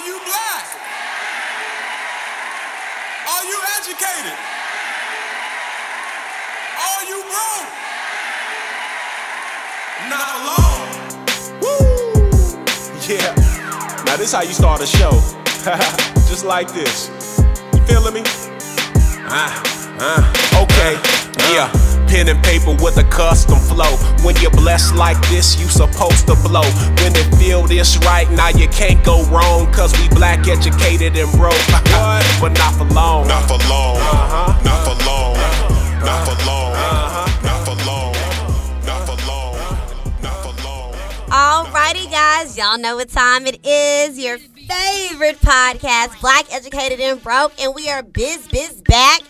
Are you black? Are you educated? Are you broke? Not alone. Woo! Yeah. Now this how you start a show. Just like this. You feeling me? Ah, ah, okay. Yeah. Pen and paper with a custom flow. When you're blessed like this, you supposed to blow. When it feel this right, now you can't go wrong. Cause we black, educated, and broke. but not for long. Not for long. Uh-huh. Not for long. Not for long. Not for long. Not for long. Not for long. Alrighty, guys, y'all know what time it is. Your favorite podcast, Black Educated and Broke, and we are Biz Biz back.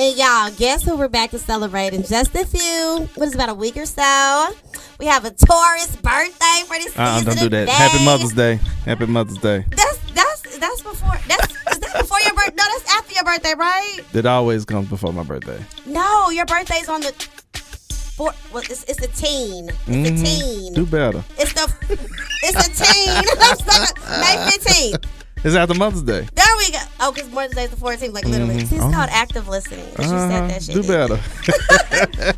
And y'all, guess who we're back to celebrate in just a few? What is about a week or so? We have a Taurus birthday for this Uh-uh, season. don't do that. Happy Mother's Day. Happy Mother's Day. That's that's that's before that's is that before your birthday? No, that's after your birthday, right? That always comes before my birthday. No, your birthday's on the four. Well, it's it's a teen. It's a Mhm. teen. Do better. It's the it's a teen. May 15th. It's after Mother's Day. There we go. Oh, because Mother's Day's the 14th, like literally. Mhm. See, it's Oh. called active listening. you Uh-huh. said that shit. Do better.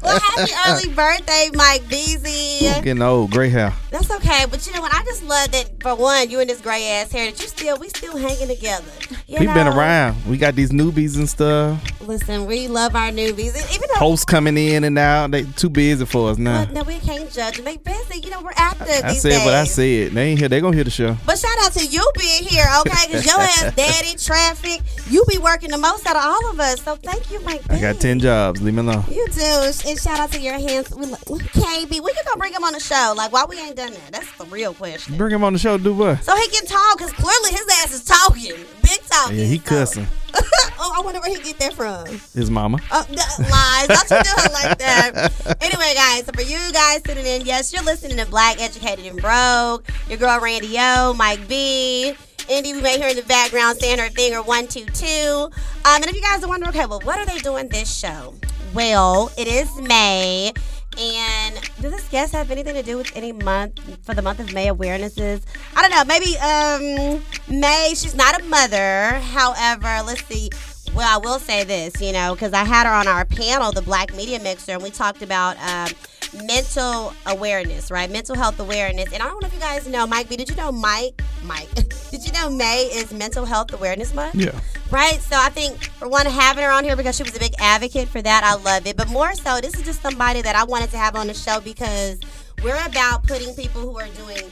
Well, happy early birthday, Mike Beasley. Getting old. Gray hair. That's okay, but you know what? I just love that for one, you and this gray ass hair that you still we still hanging together. You We've been around. We got these newbies and stuff. Listen, we love our newbies, even though. Hosts coming in and out. They too busy for us now. No, we can't judge them. They busy. You know, we're active I these said days. what I said. They ain't here. They gonna hear the show. But shout out to you being here, okay? Because your ass daddy, traffic, you be working the most out of all of us. So thank you, Mike. I got ten jobs. Leave me alone. You do. And shout out to your hands. We, KB, we can go bring him on the show. Like, why we ain't done that? That's the real question. Bring him on the show. Do what? So he can talk, because clearly his ass is talking. Big talking. Yeah, he So- cussing. oh, I wonder where he get that from. His mama. Oh, th- lies. Don't you do it like that. Anyway, guys, so for you guys sitting in, yes, you're listening to Black Educated and Broke. Your girl Randy O, Mike B. Indy, we may hear in the background saying her thing or one, two, two. Um, and if you guys are wondering, okay, well, what are they doing this show? Well, it is May. And does this guest have anything to do with any month for the month of May awarenesses? I don't know. Maybe um May. She's not a mother. However, let's see. Well, I will say this, you know, because I had her on our panel, the Black Media Mixer, and we talked about um, mental awareness, right? Mental health awareness. And I don't know if you guys know, Mike B. Did you know Mike? Mike. did you know May is Mental Health Awareness Month? Yeah. Right? So I think, for one, having her on here because she was a big advocate for that, I love it. But more so, this is just somebody that I wanted to have on the show because we're about putting people who are doing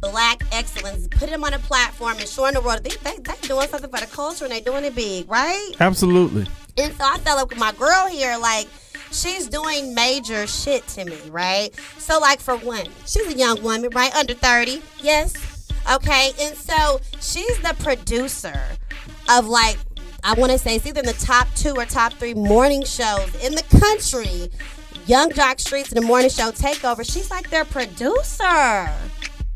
black excellence, putting them on a platform and showing the world they, they, they're doing something for the culture and they're doing it big, right? Absolutely. And so I fell up with my girl here, like, she's doing major shit to me, right? So, like, for one, she's a young woman, right? Under 30, yes. Okay. And so she's the producer of, like, I want to say it's either in the top two or top three morning shows in the country. Yung Jock Streets and the morning show takeover. She's like their producer.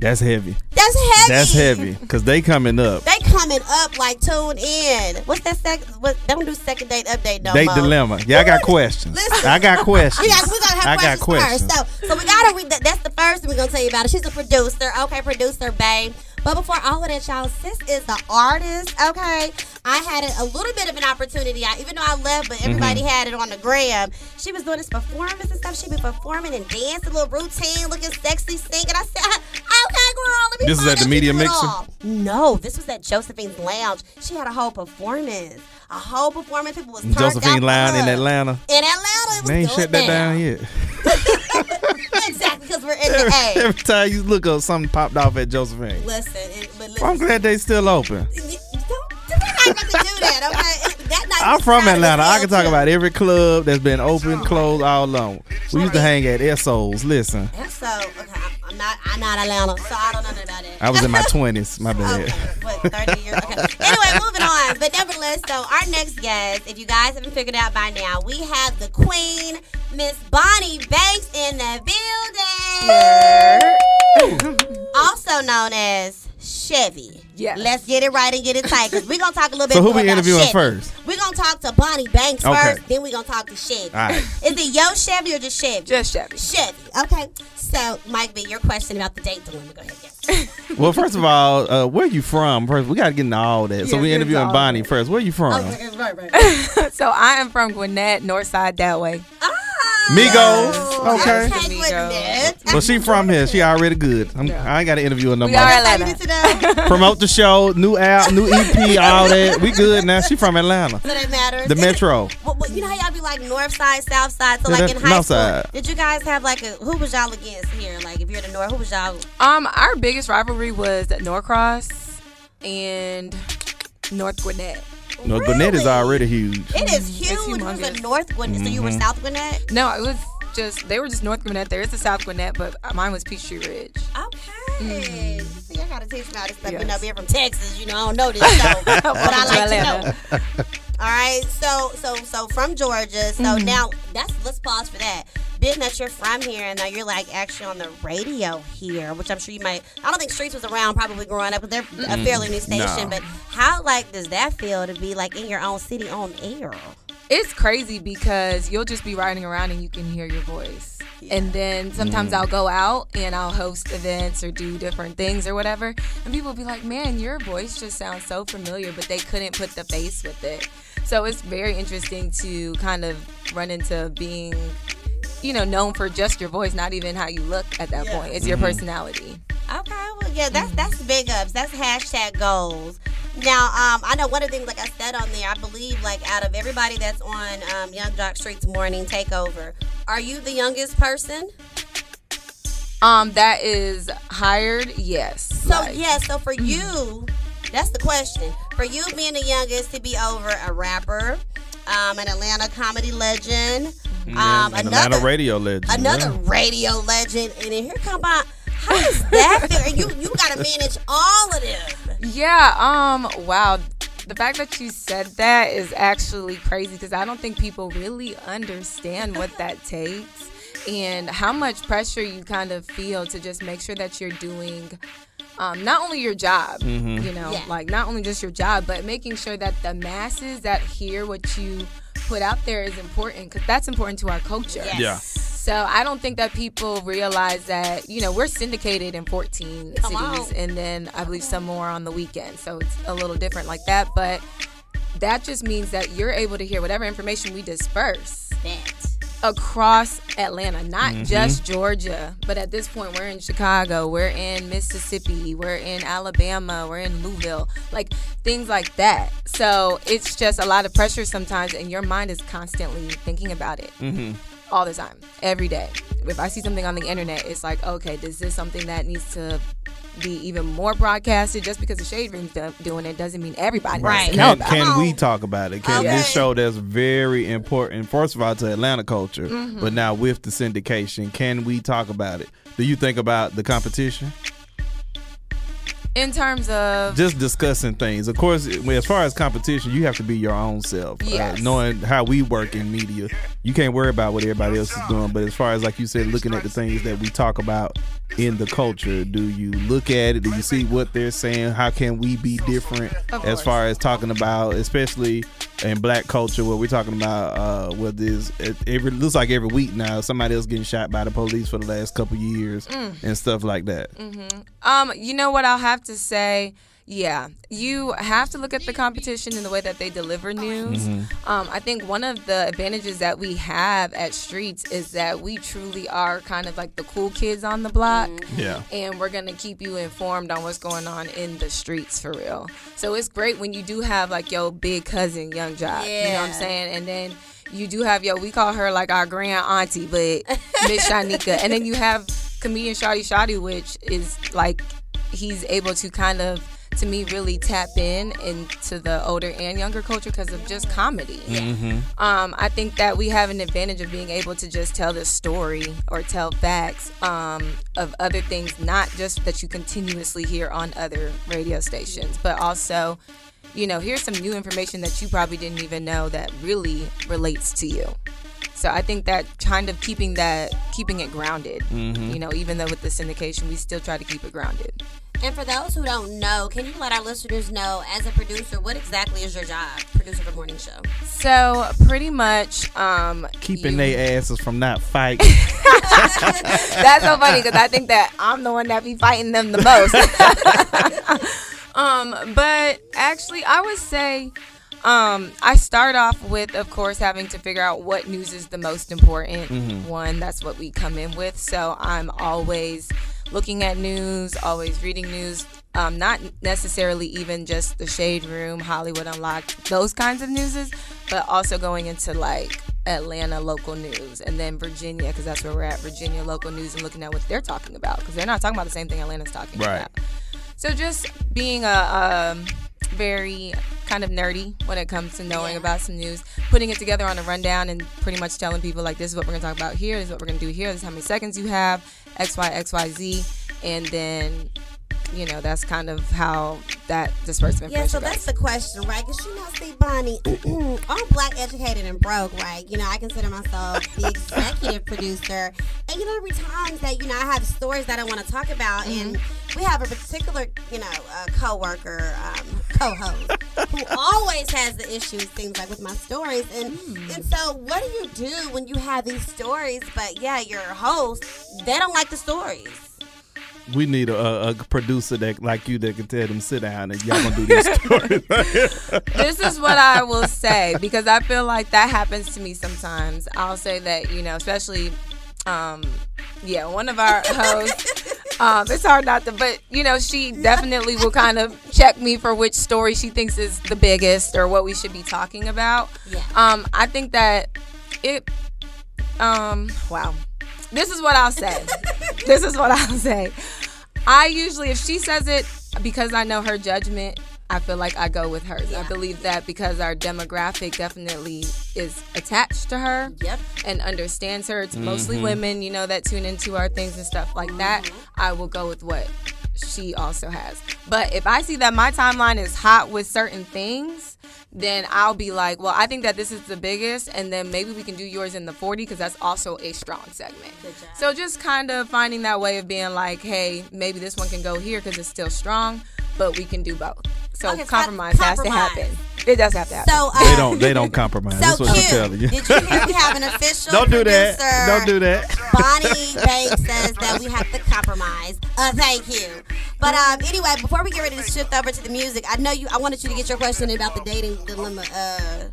That's heavy. That's heavy. That's heavy. Cause they coming up. They coming up like tune in. What's that second? What? Don't do second date update no Date more. dilemma. Yeah, I got questions. Listen. I got questions. We got, we gotta have I got questions, questions. first. So, so we gotta read that. That's the first thing we're gonna tell you about it. She's a producer. Okay, producer, babe. But before all of that, y'all, sis is the artist. Okay, I had a, little bit of an opportunity. I, even though I left, but everybody Mm-hmm. had it on the gram. She was doing this performance and stuff. She be performing and dancing, a little routine, looking sexy, singing. I said, okay, girl, let me. This is at the Media you do it Mixer? No, this was at Josephine's Lounge. She had a whole performance. A whole performance. People was turned Josephine Lounge in. Atlanta. In Atlanta, it was They ain't shut that down yet. exactly, because we're in the A. Every time you look up, something popped off at Josephine. Listen, it, but listen. Well, I'm glad they still open. Don't, we're not about to do that, okay? That night I'm from Atlanta. I can talk about every club that's been open, closed, all along. We used to hang at Esso's. Listen, That's so okay. I'm- I'm not. I'm not Atlanta, so I don't know nothing about it. I was in my 20s. My bad. Okay, what, 30 years? Okay. Anyway, moving on. But nevertheless, so our next guest, if you guys haven't figured out by now, we have the queen, Miss Bonnie Banks, in the building. also known as Shevvy. Yes. Let's get it right and get it tight because we're gonna talk a little bit. So who more we about interviewing Shevvy. first? We're gonna talk to Bonnie Banks Okay. first, then we're gonna talk to Shevvy. All right. Is it yo Shevvy or just Shevvy? Just Shevvy. Shevvy. Okay. So, Mike B, your question about the date dilemma. Go ahead. Yes. Well, first of all, uh, where you from? First, we got to get into all that. so we get interviewing Bonnie first. Where are you from? Okay, right, right. So I am from Gwinnett, North Side that way. Migos. Okay. Okay, Migos. Gwinnett. Well, she from here. She already good. I'm, I ain't got to interview her no We more. are That's all you Atlanta. need to know. Promote the show, new app, new EP, all that. We good now. She from Atlanta, So that matters. the Metro. Well, well, you know how y'all be like north side, south side. So Yeah, like that's in high north school, side. did you guys have like a who was y'all against here? Like if you're in the north, who was y'all? Um, our biggest rivalry was Norcross and North Gwinnett. No, Gwinnett is already huge. It is huge. It was humongous. a north Gwinnett. So you Mm-hmm. were south Gwinnett. No, it was just they were just North Gwinnett. There is a South Gwinnett, but mine was Peachtree Ridge. Okay. See, I gotta teach me all this stuff. You Yes. know, being from Texas, you know, I don't know this stuff, but I like to know. All right, so so so from Georgia. So Mm-hmm. now that's let's pause for that. Being that you're from here and now you're like actually on the radio here, which I'm sure you might. I don't think Streets was around probably growing up, but they're a fairly new station. No. But how like does that feel to be like in your own city on air? It's crazy because you'll just be riding around and you can hear your voice. And then sometimes mm. I'll go out and I'll host events or do different things or whatever. And people will be like, man, your voice just sounds so familiar, but they couldn't put the face with it. So it's very interesting to kind of run into being, you know, known for just your voice, not even how you look at that point. It's your mm-hmm. personality. Okay, well, yeah, that's that's big ups. That's hashtag goals. Now, um, I know one of the things, like I said on there, I believe, like out of everybody that's on um, Yung Jock Street's morning takeover, are you the youngest person? Um, that is hired, yes. So Like, yeah, so for you, that's the question. For you being the youngest to be over a rapper, um, an Atlanta comedy legend, um, An another Atlanta radio legend. another yeah. radio legend, and then here come by. How does that feel? You you got to manage all of them. Yeah, um, wow. The fact that you said that is actually crazy because I don't think people really understand what that takes and how much pressure you kind of feel to just make sure that you're doing um, not only your job, you know, Yeah. like not only just your job, but making sure that the masses that hear what you put out there is important because that's important to our culture. Yes. Yeah. So I don't think that people realize that you know we're syndicated in 14 Come cities, on. and then I believe some more on the weekend. So it's a little different like that, but that just means that you're able to hear whatever information we disperse That. across Atlanta, not mm-hmm. just Georgia, but at this point we're in Chicago, we're in Mississippi, we're in Alabama, we're in Louisville, like things like that. So it's just a lot of pressure sometimes, and your mind is constantly thinking about it mm-hmm. All the time, every day. If I see something on the internet, it's like, okay, is this something that needs to be even more broadcasted? Just because the Shade Room's do- doing it doesn't mean everybody Right. needs to know Can, about can we talk about it? Can Okay. this show that's very important, first of all, to Atlanta culture, Mm-hmm. but now with the syndication, can we talk about it? Do you think about the competition? In terms of Just discussing things. Of course, as far as competition, you have to be your own self. Yes. Uh, knowing how we work in media, you can't worry about what everybody else is doing. But as far as, like you said, looking at the things that we talk about in the culture, do you look at it? Do you see what they're saying? How can we be different Of as course. far as talking about, especially in black culture, where we're talking about uh, what is it, every looks like every week now somebody else getting shot by the police for the last couple years Mm. and stuff like that. Um, you know what I'll have to say? Yeah, you have to look at the competition in the way that they deliver news. Um, I think one of the advantages that we have at Streets is that we truly are kind of like the cool kids on the block. Yeah. And we're going to keep you informed on what's going on in the streets for real. So it's great when you do have like your big cousin, Yung Jock. You know what I'm saying? And then you do have yo, we call her like our grand auntie, but Miss Shanika. And then you have comedian Shawty Shawty, which is like he's able to kind of to me really tap in into the older and younger culture because of just comedy. Um, I think that we have an advantage of being able to just tell the story or tell facts um, of other things, not just that you continuously hear on other radio stations, but also, you know, here's some new information that you probably didn't even know that really relates to you. So I think that kind of keeping that keeping it grounded, you know, even though with the syndication we still try to keep it grounded. And for those who don't know, can you let our listeners know, as a producer, what exactly is your job, producer of a morning show? So pretty much, um, Keeping you- their asses from not fighting. That's so funny because I think that I'm the one that be fighting them the most. um, but actually, I would say um, I start off with, of course, having to figure out what news is the most important one. That's what we come in with. So I'm always looking at news, always reading news. Um, not necessarily even just the Shade Room, Hollywood Unlocked, those kinds of newses, but also going into like Atlanta local news and then Virginia, because that's where we're at, Virginia local news and looking at what they're talking about, because they're not talking about the same thing Atlanta's talking Right. about. So just being a um, very kind of nerdy when it comes to knowing Yeah. about some news, putting it together on a rundown and pretty much telling people like this is what we're gonna talk about here, this is what we're gonna do here, this is how many seconds you have, X Y X Y Z, and then you know that's kind of how that dispersal Yeah, so goes. that's the question, right? Because you know, see, Bonnie, I'm black, educated, and broke, right? You know, I consider myself the executive producer. And, you know, every time that, you know, I have stories that I want to talk about, and we have a particular, you know, uh, co-worker, um, co-host, who always has the issues, things like with my stories. And, and so what do you do when you have these stories, but, yeah, your host, they don't like the stories? we need a, a producer that like you that can tell them sit down and y'all gonna do these stories. this is what I will say because I feel like that happens to me sometimes. I'll say that, you know, especially, um, yeah, one of our hosts. Um, it's hard not to, but you know, she definitely will kind of check me for which story she thinks is the biggest or what we should be talking about. Yeah. Um, I think that it. Um, wow. This is what I'll say. this is what I'll say. I usually, if she says it, because I know her judgment, I feel like I go with hers. I believe that because our demographic definitely is attached to her Yep. and understands her. It's mostly mm-hmm. women, you know, that tune into our things and stuff like that. Mm-hmm. I will go with what she also has. But if I see that my timeline is hot with certain things, then I'll be like, well, I think that this is the biggest, and then maybe we can do yours in the 40 because that's also a strong segment. So just kind of finding that way of being like, hey, maybe this one can go here because it's still strong, but we can do both. So Okay, so compromise has to happen. It does have to happen. So, uh, they don't they don't compromise. So That's what I'm cute. telling you. Did you hear we have an official Don't do that. producer? Don't do that. Bonnie Banks says that we have to compromise. Uh, thank you. But um, anyway, before we get ready to shift over to the music, I know you. I wanted you to get your question about the dating dilemma. Uh,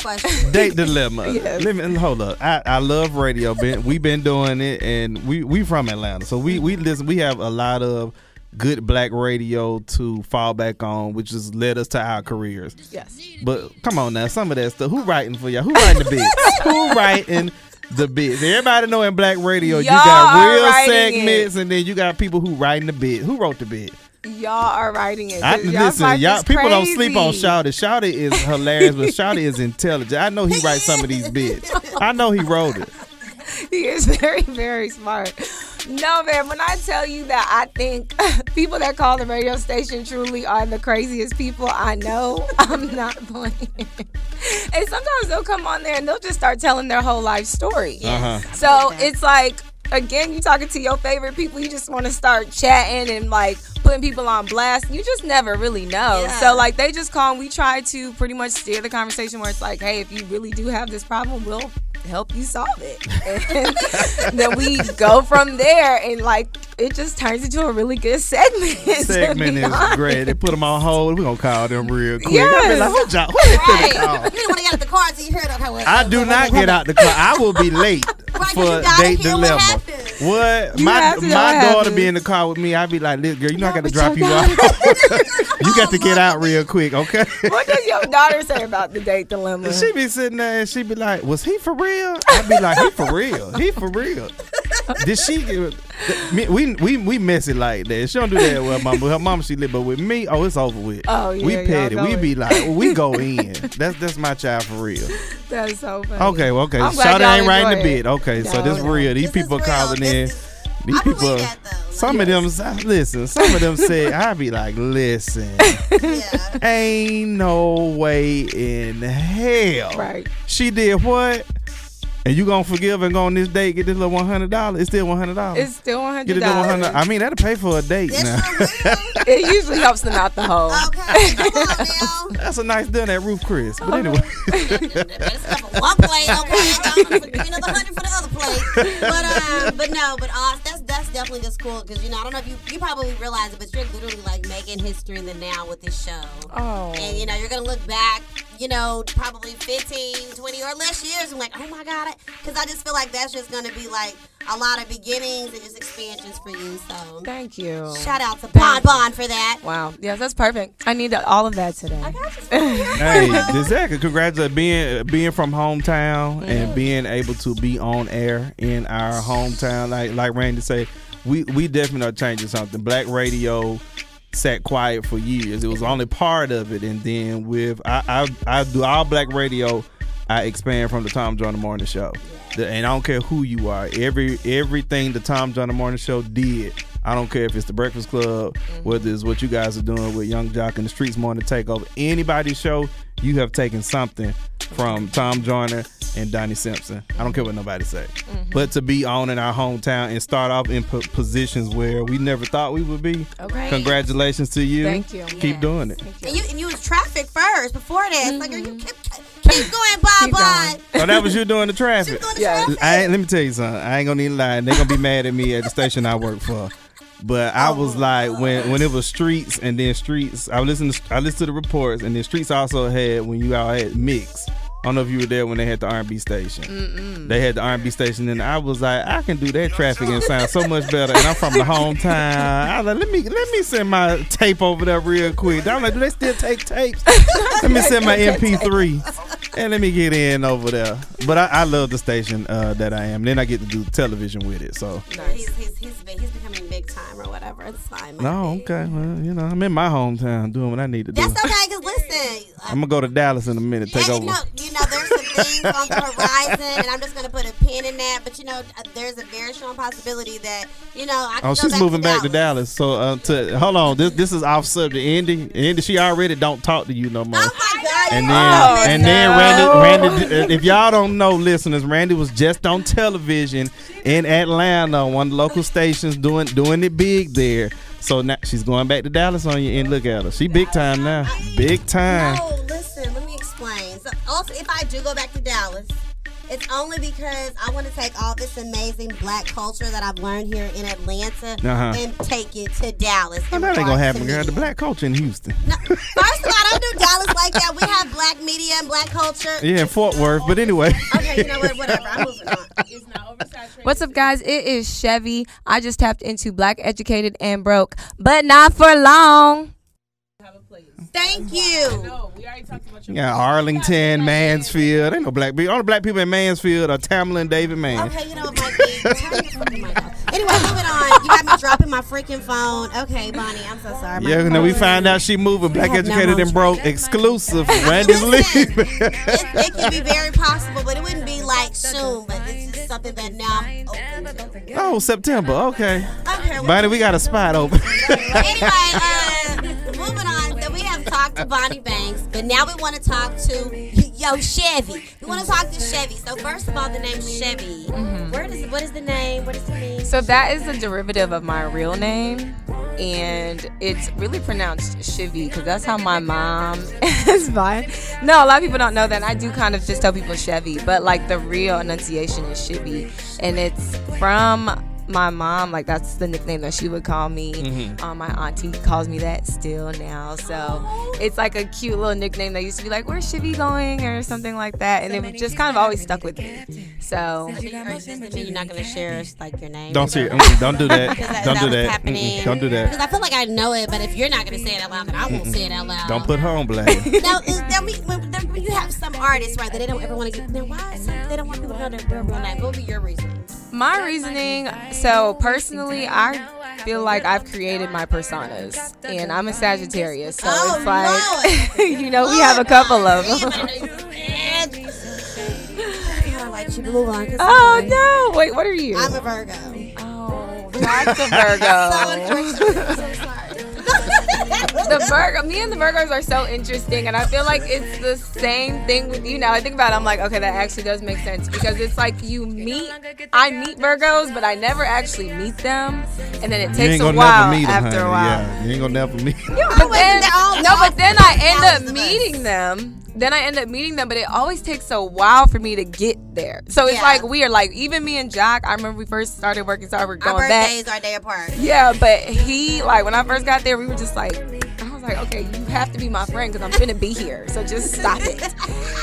question. Date dilemma. Let me hold up. I, I love radio. Been we've been doing it, and we we from Atlanta, so we we listen. We have a lot of good black radio to fall back on, which has led us to our careers. yes. But come on now, some of that stuff. Who writing for y'all? Who writing the bits? Who writing the bits? Everybody know in black radio, you Y'all got real segments, and then you got people who writing the bit. Who wrote the bit? Y'all are writing it. I, y'all's listen, y'all people don't sleep on crazy. Shawty. Shawty is hilarious, but Shawty is intelligent. I know he writes some of these bits. I know he wrote it. He is very, very smart. No, man, when I tell you that I think people that call the radio station truly are the craziest people I know, I'm not playing. And sometimes they'll come on there and they'll just start telling their whole life story. Uh-huh. So it's like, again, you talking to your favorite people, you just want to start chatting and like putting people on blast. You just never really know. Yeah. So like they just call and we try to pretty much steer the conversation where it's like, hey, if you really do have this problem, we'll help you solve it. And then we go from there and like it just turns into a really good segment. Segment is honest. great. They put them on hold. We're gonna call them real quick. I be Yes. like, who, y'all- who they Right. call? You didn't want to get out the car until you heard okay, what, I do not get out the car. I will be late Right, for date hear what dilemma. What? My have to know my daughter be in the car with me. I be like, "Little girl, you know I got to drop you off. you got to oh, get out real quick, okay?" What does your daughter say about the date dilemma? She be sitting there and she be like, "Was he for real?" I be like, "He for real. He for real." Did she? Give- me- We we we messy like that. She don't do that with her mom. Her mom, she live, but with me, oh, it's over with. Oh, yeah, we y'all petty. We be like, well, we go in. That's that's my child for real. That's so funny. Okay, well, okay. I'm Shout y'all ain't writing the enjoy bit. it. Okay, so this no. real. These This people real. calling This in. is- These I people. that, though. Some of them, listen. Some of them say, I be like, listen, Yeah. ain't no way in hell. Right. She did what? And you gonna forgive and go on this date, get this little one hundred dollars. It's still one hundred dollars. It's still one hundred dollars. to dollars. hundred. I mean, that'll pay for a date This now. It usually helps them out the hole. Okay, come on now. That's a nice dinner at Ruth's Chris. But anyway, Better stop for one plate, okay? I'm gonna give another hundred for the other plate. But um, but no, but uh, that's that's definitely just cool because you know I don't know if you you probably realize it, but you're literally like making history in the now with this show. Oh. And you know you're gonna look back, you know, probably 15, 20 or less years and like, oh my god, because I just feel like that's just gonna be like a lot of beginnings and just expansions for you. So Thank you. shout out to Bon Bon for that. Wow. Yes, that's perfect. I need all of that today. hey, exactly. Congratulations being being from hometown and being able to be on air in our hometown. Like like Randy said, we we definitely are changing something. Black radio sat quiet for years. It was only part of it, and then with I I, I do all black radio. I expand from the Tom Joyner Morning Show, The- and I don't care who you are. Every everything the Tom Joyner Morning Show did. I don't care if it's the Breakfast Club, mm-hmm. whether it's what you guys are doing with Yung Jock and the Streets Morning Takeover. Anybody's show, you have taken something from Tom Joyner and Donnie Simpson. I don't care what nobody say. Mm-hmm. But to be on in our hometown and start off in po- positions where we never thought we would be, Okay. congratulations to you. Thank you. Keep doing it. And you and you was traffic first before that. It's like are you mm-hmm. keep, keep going, Bon Keep Bon. going. Oh, that was you doing the traffic. doing the Yeah. traffic. I ain't, let me tell you something. I ain't gonna need to lie. They gonna be mad at me at the station I work for. But I was oh, like when when it was streets and then streets. I listened to I listened to the reports and then streets also had when you all had mix. I don't know if you were there when they had the R&B station. They had the R&B station, and I was like, I can do that traffic and sound so much better. And I'm from the hometown. I was like, let me let me send my tape over there real quick. I'm like, do they still take tapes? let me send my MP3 and let me get in over there. But I, I love the station uh, that I am. Then I get to do television with it. So He's, he's, he's, been- he's becoming big time or whatever. It's fine. no, okay. Well, you know, I'm in my hometown doing what I need to do. That's okay, because uh, I'm gonna go to Dallas in a minute. Take yeah, over. You know, you know, there's some things on the horizon, and I'm just gonna put a pin in that. But you know, uh, there's a very strong possibility that you know I Oh, go she's back moving to back to Dallas. So, uh, to hold on, this this is off subject. Andy, Andy, she already don't talk to you no more. Oh my God! And then, are and missing then no. Randy, Randy, uh, if y'all don't know, listeners, Randy was just on television in Atlanta, one of the local stations, doing doing it big there. So now she's going back to Dallas on you, and look at her, she big time now, big time. No, listen, let me explain. So, also, if I do go back to Dallas, it's only because I want to take all this amazing black culture that I've learned here in Atlanta Uh-huh. and take it to Dallas. Well, in that ain't gonna regards happen, to girl. The black culture in Houston, No, first of all, I don't do Dallas like that. We have black media and black culture. yeah, in Fort Worth. But anyway, Okay, you know what? Whatever. I'm moving on. What's up, guys? It is Shevvy. I just tapped into Black Educated and Broke, but not for long. Thank you. No, we already talked about your yeah, Arlington, Mansfield. Ain't no black people. All the black people in Mansfield are Tamlin, David man. Okay, you know what, Mikey? Turn your fucking. Anyway, moving on. You got me dropping my freaking phone. Okay, Bonnie, I'm so sorry. My Yeah, and then we phone- find out she moving. Black have no educated and broke exclusive. Randy's leaving. it, it could be very possible, but it wouldn't be like soon. But it's just something that now I'm open to. oh, September. Okay. Okay, well, Bonnie, we got a spot open. anyway, to Bonnie Banks, but now we want to talk to Yo Shevvy. We want to talk to Shevvy. So first of all, the name Shevvy. Mm-hmm. Where does what is the name? What does it mean? So that is a derivative of my real name, and it's really pronounced Chivy because that's how my mom is fine. No, a lot of people don't know that. I do kind of just tell people Shevvy, but like the real enunciation is Chivy, and it's from my mom. Like that's the nickname that she would call me. Um, my auntie calls me that still now, so it's like a cute little nickname that used to be like, "Where's Chivy going?" or something like that, and it just kind of always stuck with me. So Or does this mean you're not going to share like your name? Don't say. mm, Don't do that. Is that- is Don't that do what's that. Mm-mm, Don't do that. Because. I feel like I know it, but if you're not going to say it out loud, then I won't say it out loud. Don't put her on blast. Now, is that me, when, when you have some artists, right, that they don't ever want to get. Then why is it they don't want people to know their real name? What would be your reason? My reasoning, so personally, I feel like I've created my personas, and I'm a Sagittarius, so Oh, it's like, you know, we have a couple of them. I like you. Move on. 'cause Oh no! Wait, what are you? I'm a Virgo. Oh, lots of Virgo. So sorry. the Virgo, me and the Virgos are so interesting, and I feel like it's the same thing with you. Now I think about it, I'm like, okay, that actually does make sense because it's like you meet, I meet Virgos, but I never actually meet them, and then it takes a gonna while never meet 'em, after a honey. while. Yeah, you ain't gonna never meet. 'em. But then, no, but then I end up meeting them. Then I end up meeting them, but it always takes a while for me to get there. So it's Yeah. like weird. Like even me and Jack, I remember we first started working, so we're Our going back. birthdays are day apart. Yeah, but he like when I first got there, we were just like, like, okay, you have to be my friend because I'm finna be here, so just stop it.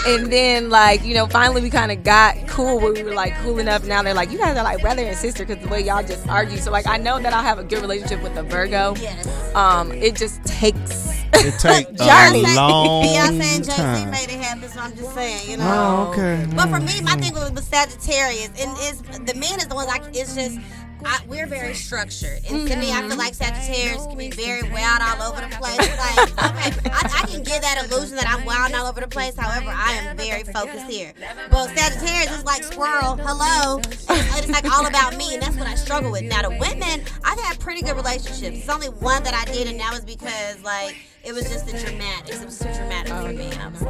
and then like you know, finally we kind of got cool where we were like cool enough. Now they're like, you guys are like brother and sister because the way y'all just argue. So like I know that I'll have a good relationship with the Virgo. Yes. Um, it just takes. It take a Journey. long Beyonce and Jay Z time. made it happen, so I'm just saying, you know. Oh, okay. But for me, my thing was, was Sagittarius, and is the men is the ones I. It's just. I, we're very structured, and to me, I feel like mm-hmm. Sagittarius can be very wild all over the place. Like, okay, I, I can give that illusion that I'm wild all over the place. However, I am very focused here. But Sagittarius is like squirrel. Hello, it's, it's like all about me, and that's what I struggle with. Now, the women, I've had pretty good relationships. It's only one that I did, and that was because like it was just the dramatics. It was too dramatic for me, and I was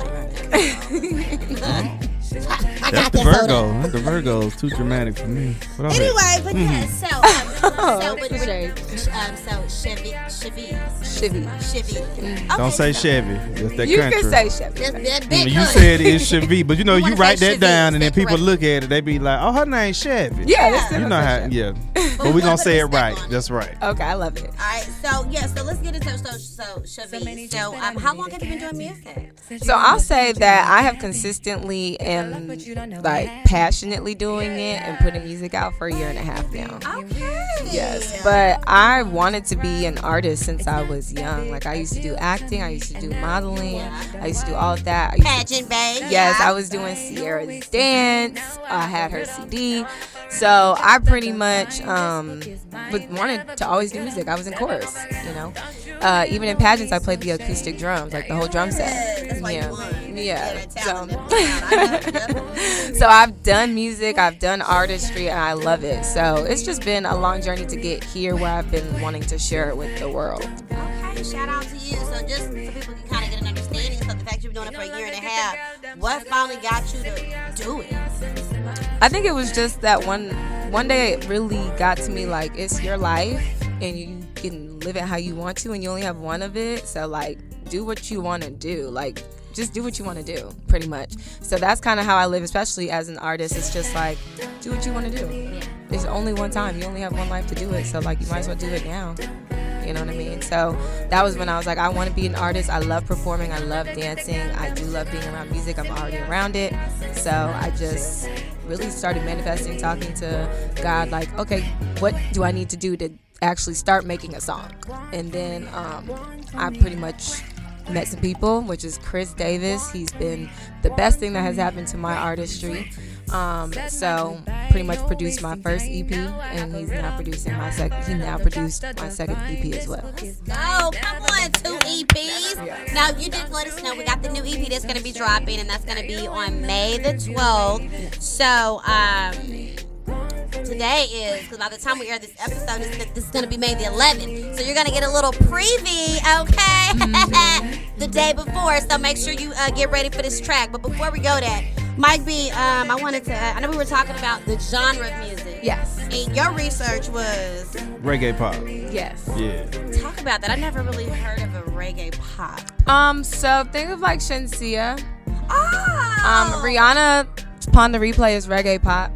like. I That's got the that soda. Virgo. That's the Virgo's too dramatic for me. But. Anyway, but yeah, so um, so with, um, so Chevy, Chevy, Chevy. Chevy. Okay, Don't say so Chevy. That's that You country. can say Chevy. Just that Mm, You said it's Chevy, but you know You you write that Chevy, down, and then people correct. look at it, they be like, "Oh, her name's Chevy." Yeah, Yeah. you know how, Chevy. yeah. we But we gonna gonna say it right. it. That's right. Okay, I love it. All right, so yeah, so let's get into so so Chevy. So um, how long have you been doing music? So I'll say that I have consistently and like passionately doing it and putting music out for a year and a half now. Okay. Yes, but I wanted to be an artist since I was young. Like I used to do acting, I used to do modeling, I used to do all of that. I used pageant, babe. yes. I was doing Ciara's dance. I had her CD, so I pretty much um, wanted to always do music. I was in chorus, you know. Uh, even in pageants, I played the acoustic drums, like the whole drum set. Yeah, yeah. So. so I've done music, I've done artistry, and I love it. So it's just been a long journey to get here where I've been wanting to share it with the world. Okay, shout out to you. So just so people can kind of get an understanding of the fact you've been doing it for a year and a half, what finally got you to do it? I think it was just that one one day it really got to me like it's your life and you can live it how you want to and you only have one of it. So like do what you want to do. Like just do what you want to do, pretty much. So that's kind of how I live, especially as an artist. It's just like do what you want to do. It's only one time. You only have one life to do it. So like you might as well do it now. You know what I mean? So that was when I was like, I want to be an artist. I love performing. I love dancing. I do love being around music. I'm already around it. So I just really started manifesting, talking to God, like, okay, what do I need to do to actually start making a song? And then um, I pretty much met some people, which is Chris Davis. He's been the best thing that has happened to my artistry. Um, so pretty much produced my first EP, and he's now producing my second. He now produced my second EP as well. Oh, come on, two EPs. Now you did let us know we got the new EP that's gonna be dropping, and that's gonna be on May the 12th. So um, today is because by the time we air this episode, this, is gonna be May the 11th. So you're gonna get a little preview, okay? the day before. So make sure you uh, get ready for this track. But before we go there, Mike B, um, I wanted to. I know we were talking about the genre of music. Yes. And your research was Reggae pop. Yes. Yeah. talk about that. I never really heard of a reggae pop. Um. So think of like Shenseea. Oh, Um. Rihanna Pon de Replay is reggae pop.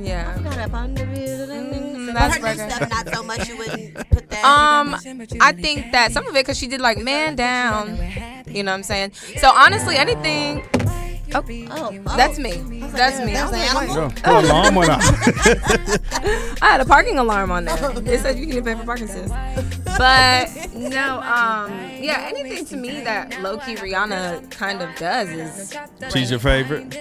Yeah. Got up under it. Mhm, But that's her new reggae. stuff, not so much. You wouldn't put that. Um, I think that some of it because she did like man down. You know what I'm saying? So honestly, anything. Oh, oh, oh. that's me. That's me. That's I was an animal. Go. Go alarm went off. I had a parking alarm on there. It said you can to pay for parking sis. But no, um, yeah, anything to me that low key Rihanna kind of does is She's your favorite.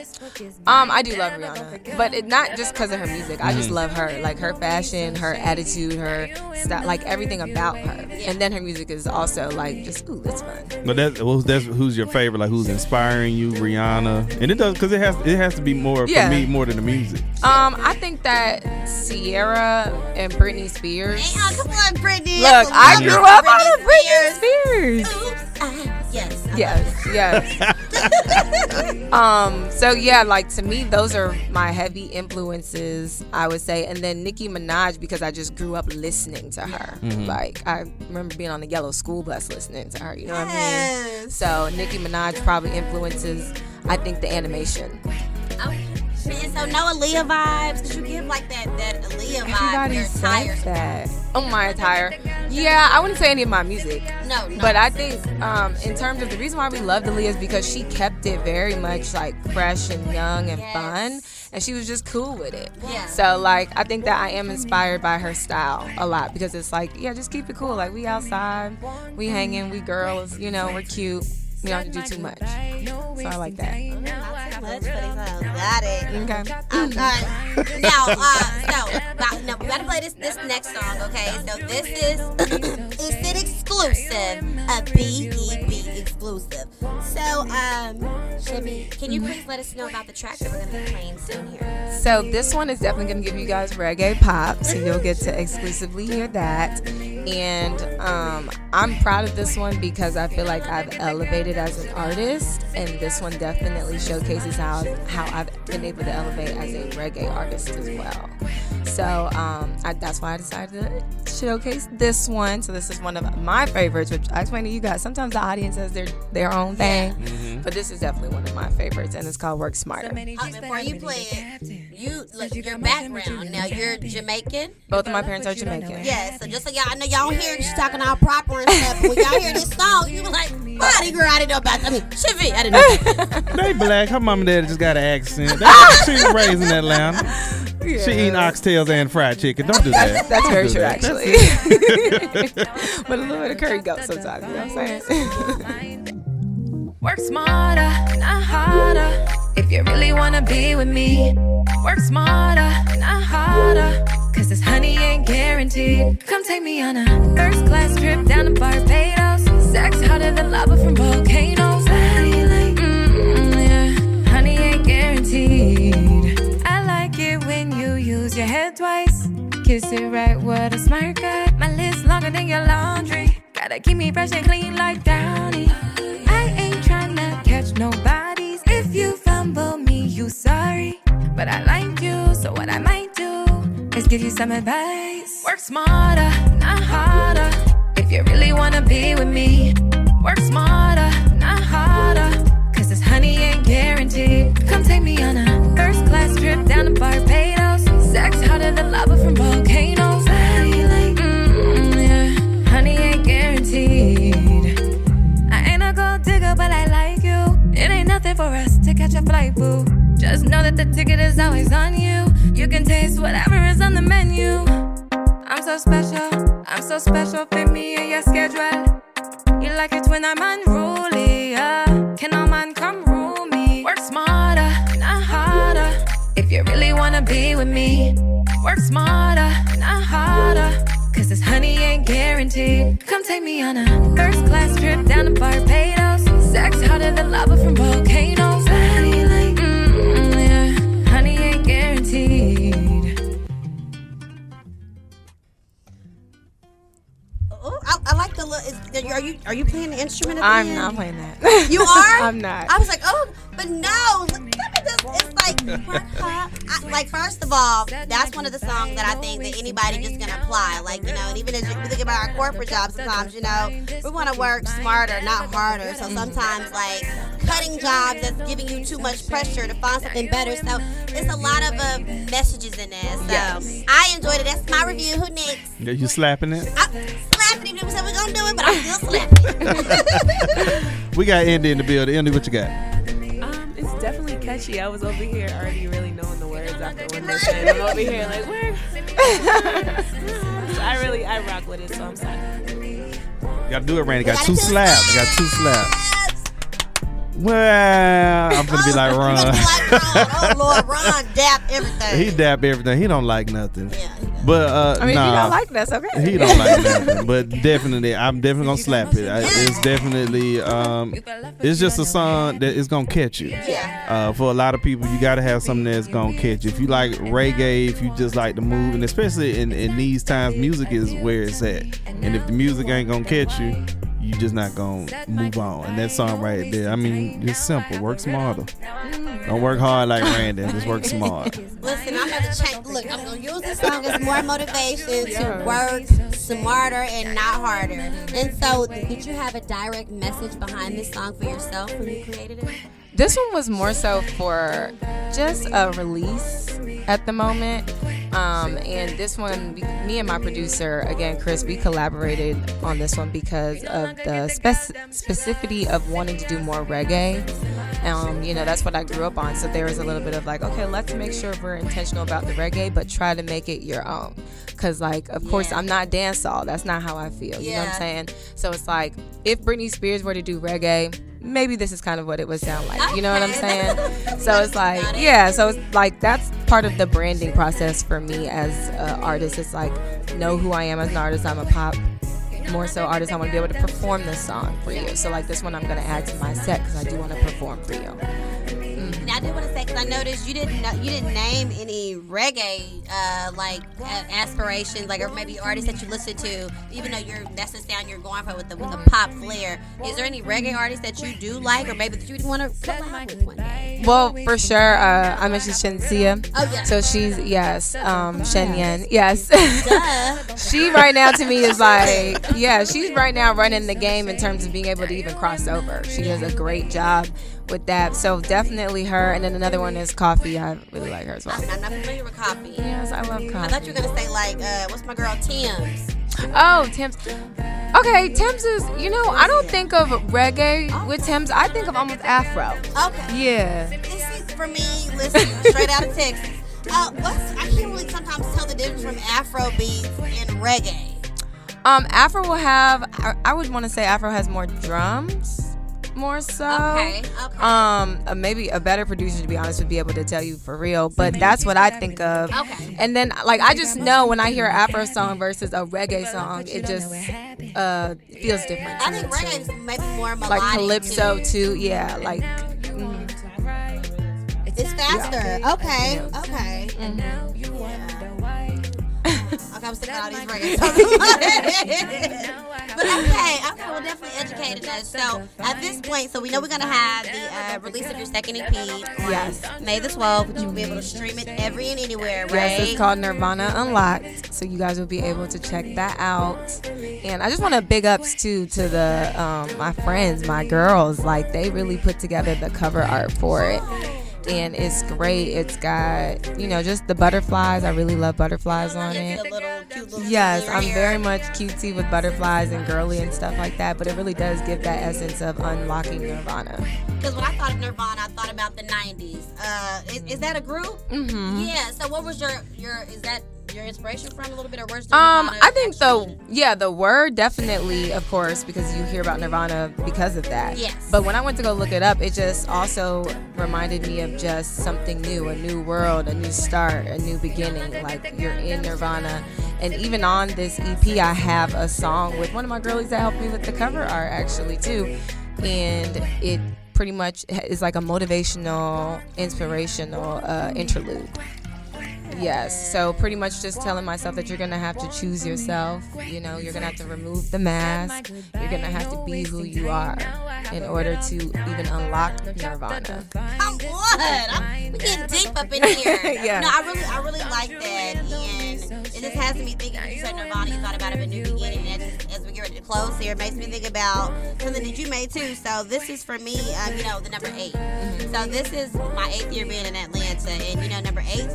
um, I do love Rihanna, but it, not just because of her music. I just love her, like her fashion, her attitude, her style, like everything about her. And then her music is also like just ooh, it's fun. But that's well, that's who's your favorite? Like who's inspiring you? Rihanna, and it does because it has it has to be more Yeah. for me more than the music. Um, I think that Ciara and Britney Spears. Hey, oh, come on, Britney. Look, That's a I grew up on a Britney Spears. Spears. Oops, I- yes. I Yes, yes. um, so yeah, like to me, those are my heavy influences, I would say. And then Nicki Minaj because I just grew up listening to her. Like I remember being on the yellow school bus listening to her. You know what I mean? Yes. So Nicki Minaj probably influences, I think, the animation. Oh, man, so no Aaliyah vibes? Cause you give like that that Aaliyah vibe. Everybody Your says attire. that. Oh, my attire. Yeah, I wouldn't say any of my music. No, no. But I think, um, in terms of the reason why we loved Aaliyah is because she kept it very much like fresh and young and Yes. fun, and she was just cool with it. Yeah. So like, I think that I am inspired by her style a lot because it's like, yeah, just keep it cool. Like we outside, we hanging, we girls, you know, we're cute. We don't have to do too much. So I like that. Not too much, but it's all got it. Okay. Um, all right. Now, uh, so now, now we gotta play this this next song, okay? So this is it's an exclusive, a BEB exclusive. So, um, Shibby, can you please let us know about the track that we're gonna be playing soon here? So this one is definitely gonna give you guys reggae pop, so you'll get to exclusively hear that. And um, I'm proud of this one because I feel like I've elevated as an artist, and this one definitely showcases how how I've been able to elevate as a reggae artist as well. So um, I, that's why I decided to showcase this one. So this is one of my favorites, which I explained to you guys. Sometimes the audience has their their own thing, but this is definitely one of my favorites, and it's called Work Smarter. Uh, before you play it, you look your background. Now you're Jamaican. Both of my parents are Jamaican. Yeah, so just so y'all I know y'all hear she's talking all proper and stuff. When y'all hear this song, you be like, body girl, I didn't know about that. I mean, Shevvy, I didn't know. They black. Her mom and dad just got an accent. They, she was raised in Atlanta. She eating oxtails and fried chicken. Don't do that. That's Don't very do true, that. actually. but a little bit of curry goat sometimes. You know what I'm saying? Work smarter, not harder. If you really wanna be with me, work smarter, not harder. Cause this honey ain't guaranteed. Come take me on a first class trip down to Barbados. Sex hotter than lava from volcanoes. Head twice. Kiss it right with a smart cut. My list longer than your laundry. Gotta keep me fresh and clean like Downy. I ain't tryna catch nobodies. If you fumble me, you sorry. But I like you, so what I might do is give you some advice. Work smarter, not harder. If you really wanna be with me, work smarter, smarter, not harder. Cause this honey ain't guaranteed. Come take me on a first class trip down to Barbados. Sex hotter than lava from volcanoes. Body like, mm, yeah. Honey ain't guaranteed. Oh, I, I like the look. Are you are you playing the instrument? At the I'm end? not playing that. You are? I'm not. I was like, oh, but no. I, like, first of all, that's one of the songs that I think that anybody just gonna apply. Like, you know, and even as you think about our corporate jobs, sometimes, you know, we want to work smarter, not harder. So sometimes, like, cutting jobs that's giving you too much pressure to find something better. So it's a lot of uh, messages in there. So Yes. I enjoyed it. That's my review. Who next? Yeah, You slapping it? I'm slapping even if we said we're gonna do it, but I'm still slapping. We got Andy in the building. Andy, what you got? Catchy. I was over here already really knowing the words after they said I'm over here like where so I really I rock with it, so I'm sorry. You Gotta do it, Randy. Got Got two slaps. Got two slaps. Well, I'm gonna be like You're Ron. gonna be like Ron. Oh Lord, Ron dap everything. he dap everything. He don't like nothing. yeah, he But uh, I mean, nah, if you don't like that's okay. he don't like nothing. But definitely, I'm definitely gonna slap it. I, it's definitely, um, it's just a song that is gonna catch you. Yeah. Uh, for a lot of people, you gotta have something that's gonna catch you. If you like reggae, if you just like the move, and especially in, in these times, music is where it's at. And if the music ain't gonna catch you, you just not gonna move on. And that song right there, I mean, it's simple. Work smarter. Mm. Don't work hard like Randy. Just work smart. Listen, I'm gonna check. Look, I'm gonna use this song as more motivation to work smarter and not harder. And so, did you have a direct message behind this song for yourself when you created it? This one was more so for just a release at the moment. Um, and this one, me and my producer, again, Chris, we collaborated on this one because of the spec- specificity of wanting to do more reggae. Um, you know, that's what I grew up on. So there was a little bit of like, okay, let's make sure we're intentional about the reggae, but try to make it your own. Cause like, of course, Yeah. I'm not dancehall. That's not how I feel. You know what I'm saying? So it's like, if Britney Spears were to do reggae, maybe this is kind of what it would sound like. You know what I'm saying? So it's like, yeah. So it's like that's part of the branding process for me as an artist. It's like know who I am as an artist. I'm a pop more so artist. I want to be able to perform this song for you. So like this one, I'm gonna add to my set because I do want to perform for you. Now, I do want to say because I noticed you didn't know, you didn't name any reggae uh, like a- aspirations, like or maybe artists that you listen to, even though you're that's the sound you're going for with the with the pop flair. Is there any reggae artists that you do like, or maybe that you want to collab with one day? Well, for sure, uh, I mentioned Shenseea. Oh, yeah. So she's yes, um, Shenyen. Yes. She right now to me is like yeah she's right now running the game in terms of being able to even cross over she does a great job with that so definitely her and then another one is Koffee i really like her as well I'm, I'm not familiar with Koffee. yes i love Koffee. I thought you were gonna say like, uh, what's my girl Tems? oh Tems okay Tems is you know i don't think of reggae with Tems i think of almost afro Okay. yeah This is for me. Listen, straight out of Texas. Uh, what's I can't really sometimes tell the difference from Afro beats and reggae. um afro will have i, I would want to say afro has more drums more so Okay. Okay. um uh, maybe a better producer to be honest would be able to tell you for real but that's what i think of Okay. and then like i just know when i hear an afro song versus a reggae song it just uh feels different I think reggae is maybe more melodic. like calypso too. yeah like mm, It's faster. Okay. Okay. Mm-hmm. Yeah. Okay, I'm sick of all these reggae songs. but okay, okay, well, definitely educated us. So at this point, so we know we're gonna have the uh, release of your second EP on Yes. May the 12th, which you'll be able to stream it every and anywhere, right? Yes, it's called Nirvana Unlocked, so you guys will be able to check that out. And I just want to big ups too to the um, my friends, my girls. Like they really put together the cover art for it, and it's great. It's got you know just the butterflies. I really love butterflies on it. little Yes, I'm very much cutesy with butterflies and girly and stuff like that, but it really does give that essence of unlocking Nirvana. Because when I thought of Nirvana, I thought about the '90s. Uh, is, is that a group? Mm-hmm. Yeah. So what was your your is that your inspiration from a little bit, or words? Um, Nirvana I think the yeah the word definitely, of course, because you hear about Nirvana because of that. Yes. But when I went to go look it up, it just also reminded me of just something new, a new world, a new start, a new beginning. Like you're in Nirvana, and even on this EP, I have a song with one of my girlies that helped me with the cover art actually too, and it pretty much is like a motivational, inspirational uh, interlude. Yes. So pretty much just telling myself that you're gonna have to choose yourself. You know, you're gonna have to remove the mask. You're gonna have to be who you are in order to even unlock Nirvana. Come on, I'm, we getting deep up in here. Yeah. No, I really, I really like that, and it just has me thinking. You said Nirvana, you thought about a new beginning, and that as we get ready to close here, it makes me think about something that you made too. So this is for me, um, you know, the number 8 So this is my eighth year being in Atlanta, and you know, number eight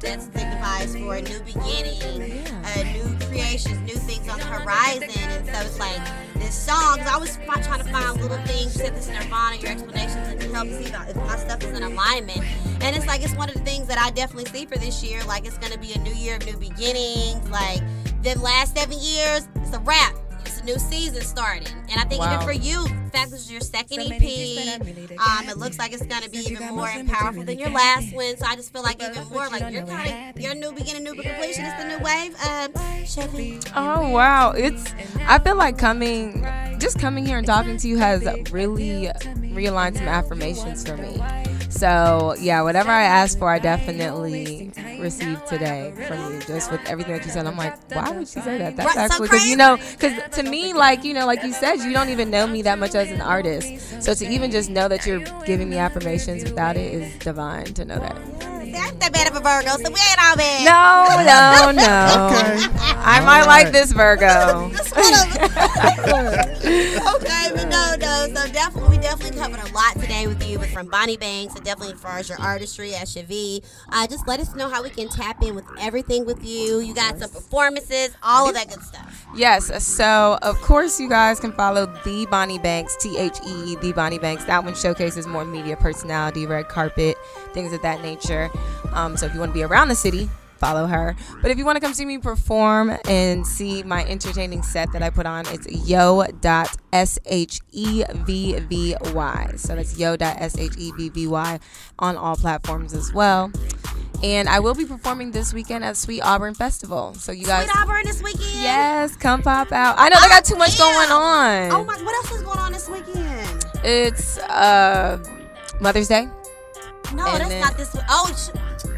that signifies for a new beginning, uh, new creations, new things on the horizon, and so it's like this song. I was trying to find little things. You said this in Nirvana, your explanations, to help see if my stuff is in alignment. And it's like it's one of the things that I definitely see for this year. Like it's gonna be a new year of new beginnings. Like the last seven years, it's a wrap. It's a new season starting, and I think Wow. even for you, the fact this is your second EP, um, it looks like it's gonna be even more and powerful than your last one. So I just feel like even more like you're kind of your new beginning, new completion. It's the new wave. Um, Shevvy. Oh wow, it's. I feel like coming, just coming here and talking to you has really realigned some affirmations for me. So yeah, whatever I asked for, I definitely received today from you. Just with everything that you said, I'm like, why would she say that? That's Right, actually because crazy. you know, because to me, like you know, like you said, you don't even know me that much as an artist. So to even just know that you're giving me affirmations without it is divine to know that. See, I'm that bad of a Virgo, so we ain't all bad. No, no, no. Okay. I might like this Virgo. Just one of them. okay, but no, no. So definitely, we definitely covered a lot today with you, but from Bonnie Banks, and definitely as far as your artistry at Shevvy. Uh, just let us know how we can tap in with everything with you. You got some performances, all of that good stuff. Yes, so of course you guys can follow the Bonnie Banks, T H E, the Bonnie Banks. That one showcases more media personality, red carpet, things of that nature. Um, so if you want to be around the city, follow her. But if you want to come see me perform and see my entertaining set that I put on, it's yo.shevvy. So that's yo.shevvy on all platforms as well. And I will be performing this weekend at Sweet Auburn Festival. So you guys Sweet Auburn this weekend. Yes, come pop out. I know they got too much going on. Oh my, what else is going on this weekend? It's uh Mother's Day. No, And that's then- not this. Oh, sh-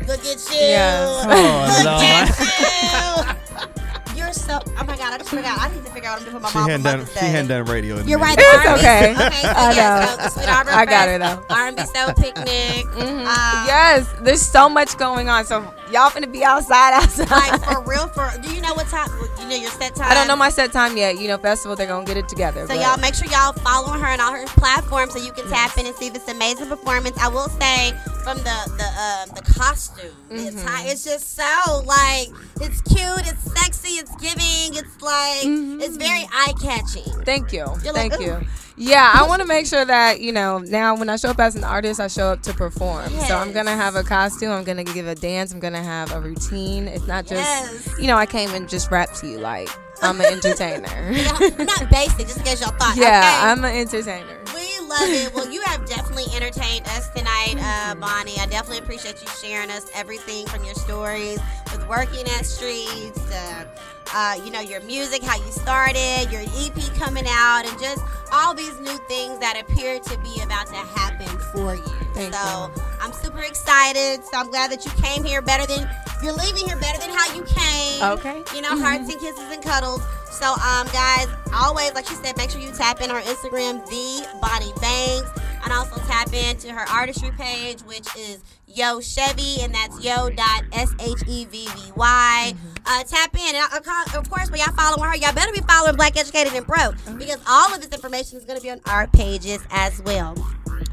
look at you. Yes. Oh, Look at you. You're so. Oh my god, I just forgot. I need to figure out what I'm doing for my She mom. hadn't done. She hadn't done radio. In You're right. It's R&B. okay. Okay, so I yes, know. so the Sweet I got it, though. R&B Soul Picnic. Um, yes, there's so much going on. So y'all finna be outside outside. Like for real, for do you know what time? You know your set time. I don't know my set time yet. You know, festival they're gonna get it together. So but- y'all make sure y'all follow her on all her platforms so you can tap in and see this amazing performance. I will say from the the um, the costume, Mm-hmm. it's just so like it's cute, it's sexy, it's giving, it's like it's very eye catching. Thank you. You're like, Thank "Ooh." you. Yeah, I want to make sure that, you know, now when I show up as an artist, I show up to perform. So I'm going to have a costume, I'm going to give a dance, I'm going to have a routine. It's not just, Yes. you know, I came and just rap to you like I'm an entertainer. Not basic, just in case y'all thought. yeah, okay? I'm an entertainer. We love it. Well, you have definitely entertained us tonight, uh, Bonnie. I definitely appreciate you sharing us everything from your stories with working at Streetz, uh, uh, you know, your music, how you started, your EP coming out, and just all these new things that appear to be about to happen for you. Thank so I'm super excited. So I'm glad that you came here better than you're leaving here better than how you came. Okay. You know, hearts and kisses and cuddles. So, um, guys, always, like she said, make sure you tap in our Instagram, the Bonnie Banks, and also tap into her artistry page, which is Yo Shevvy, and that's yo dot s h v v y. Uh, tap in, and uh, of course, when y'all following her, y'all better be following Black Educated and Broke because all of this information is going to be on our pages as well.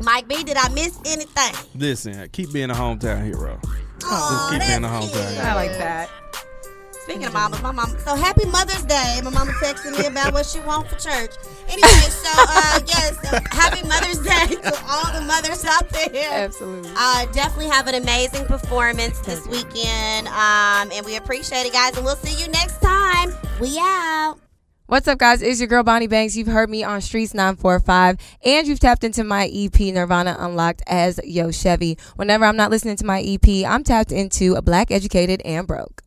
Mike B, did I miss anything? Listen, keep being a hometown hero. Aw, keep being a hometown cute. guy. I like that. Speaking of mamas, my mom. So happy Mother's Day. My mama texted me about what she wants for church. Anyway, so uh, yes, happy Mother's Day to all the mothers out there. Absolutely. Uh, definitely have an amazing performance this weekend, um, and we appreciate it, guys. And we'll see you next time. We out. What's up, guys? It's your girl Bonnie Banks. You've heard me on Streetz 945, and you've tapped into my EP Nirvana Unlocked as Yo Shevvy. Whenever I'm not listening to my EP, I'm tapped into a Black Educated and Broke.